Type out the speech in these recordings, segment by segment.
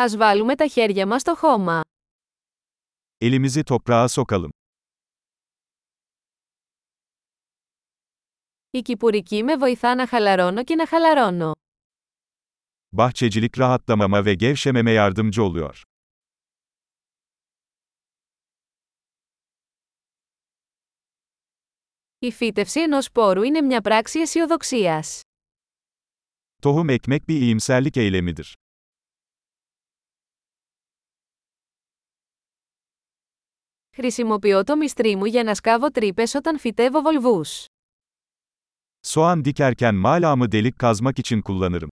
Ας βάλουμε τα χέρια μας στο χώμα. Elimizi toprağa sokalım. Η κυπουρική με βοηθά να χαλαρώνω και να χαλαρώνω. Bahçecilik rahatlamama ve gevşememe yardımcı oluyor. Η φύτευση ενός σπόρου είναι μια πράξη αισιοδοξίας. Tohum ekmek bir iyimserlik eylemidir. Χρησιμοποιώ το μυστρί μου για να σκάβω τρύπες όταν φυτεύω βολβούς. Soğan dikerken malamı delik kazmak için kullanırım.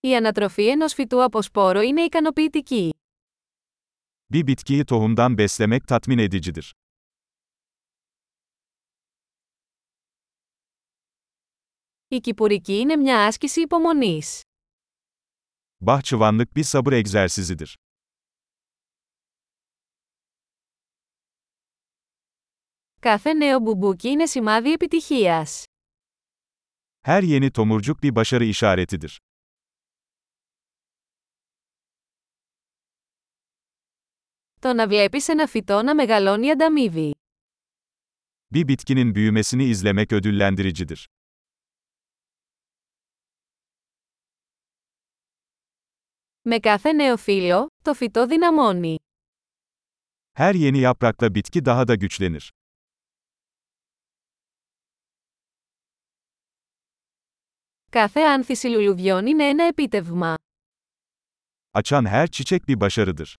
Η ανατροφή ενός φυτού από σπόρο είναι ικανοποιητική. Bir bitkiyi tohumdan beslemek tatmin edicidir. Η κυπουρική είναι μια άσκηση υπομονής. Bahçıvanlık bir sabır egzersizidir. Κάθε νέο μπουμπούκι είναι σημάδι επιτυχίας. Her yeni tomurcuk bir başarı işaretidir. Το να βλέπεις ένα φυτό να μεγαλώνει ανταμείβει. Bir bitkinin büyümesini izlemek ödüllendiricidir. Με κάθε νέο φύλλο, το φυτό δυναμώνει. Her yeni yaprakla bitki daha da güçlenir. Κάθε άνθηση λουλουδιών είναι ένα επίτευγμα. Açan her çiçek bir başarıdır.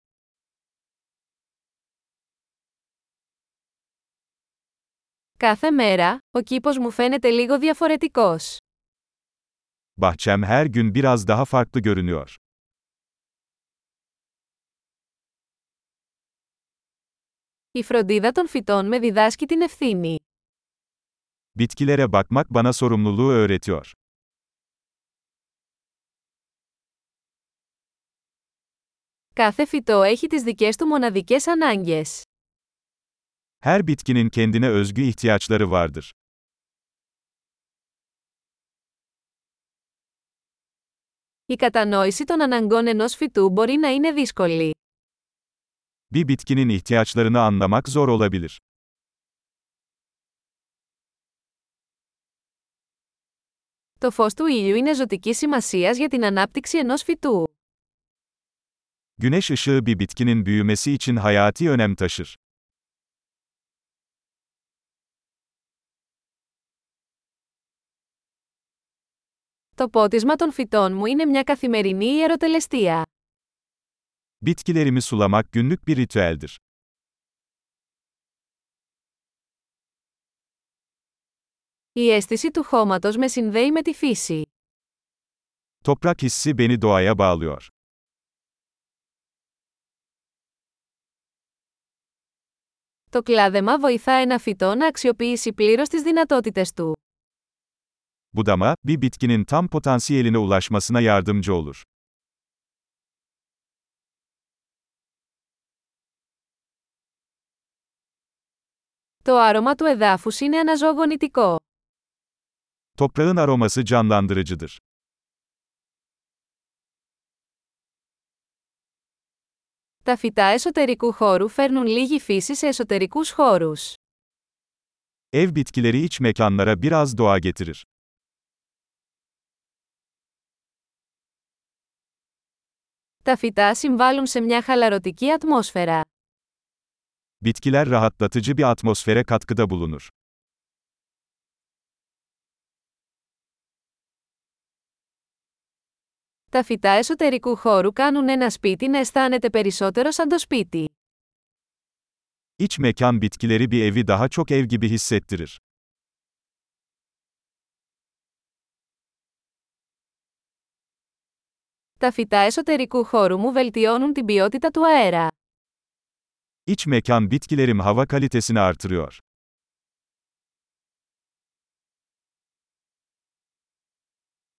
Κάθε μέρα, ο κήπος μου φαίνεται λίγο διαφορετικός. Bahçem her gün biraz daha farklı görünüyor. Η φροντίδα των φυτών με διδάσκει την ευθύνη. Bitkilere bakmak bana sorumluluğu öğretiyor. Κάθε φυτό έχει τις δικές του μοναδικές ανάγκες. Her bitkinin kendine özgü ihtiyaçları vardır. Η κατανόηση των αναγκών ενός φυτού μπορεί να είναι δύσκολη. Bir bitkinin ihtiyaçlarını anlamak zor olabilir. Το φως του ήλιου είναι ζωτική σημασίας για την ανάπτυξη ενός φυτού. Güneş ışığı bir bitkinin büyümesi için hayati önem taşır. Το πότισμα των φυτών μου είναι μια καθημερινή ιεροτελεστία. Bitkilerimi sulamak günlük bir ritüeldir. Η αίσθηση του χώματος με συνδέει με τη φύση. Toprak hissi beni doğaya bağlıyor. Το κλάδεμα βοηθά ένα φυτό να αξιοποιήσει πλήρως τις δυνατότητες του. Budama, bir bitkinin tam potansiyeline ulaşmasına yardımcı olur. Το άρωμα του εδάφους είναι αναζωογονητικό. Toprağın aroması canlandırıcıdır. Τα φυτά εσωτερικού χώρου φέρνουν λίγη φύση σε εσωτερικούς χώρους. Ev bitkileri iç mekanlara biraz doğa getirir. Τα φυτά συμβάλλουν σε μια χαλαρωτική ατμόσφαιρα. Bitkiler rahatlatıcı bir atmosfere katkıda bulunur. Τα φυτά εσωτερικού χώρου κάνουν ένα σπίτι να αισθάνεται περισσότερο σαν το σπίτι. İç mekan bitkileri bir evi daha çok ev gibi hissettirir. Τα φυτά εσωτερικού χώρου μου βελτιώνουν την ποιότητα του αέρα. İç mekan bitkilerim hava kalitesini artırıyor.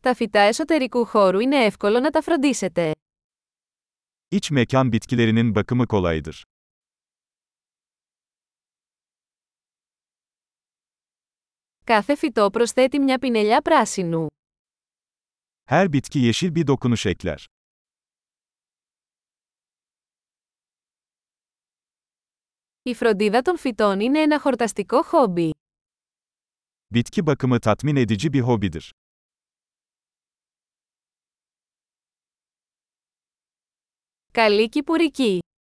Τα φυτά εσωτερικού χώρου είναι εύκολο να τα φροντίσετε. İç mekan bitkilerinin bakımı kolaydır. Κάθε φυτό προσθέτει μια πινελιά πράσινου. Her bitki yeşil bir dokunuş ekler. Η φροντίδα των φυτών είναι ένα χορταστικό χόμπι. Bitki bakımı tatmin edici bir hobidir. Καλή κυπουρική!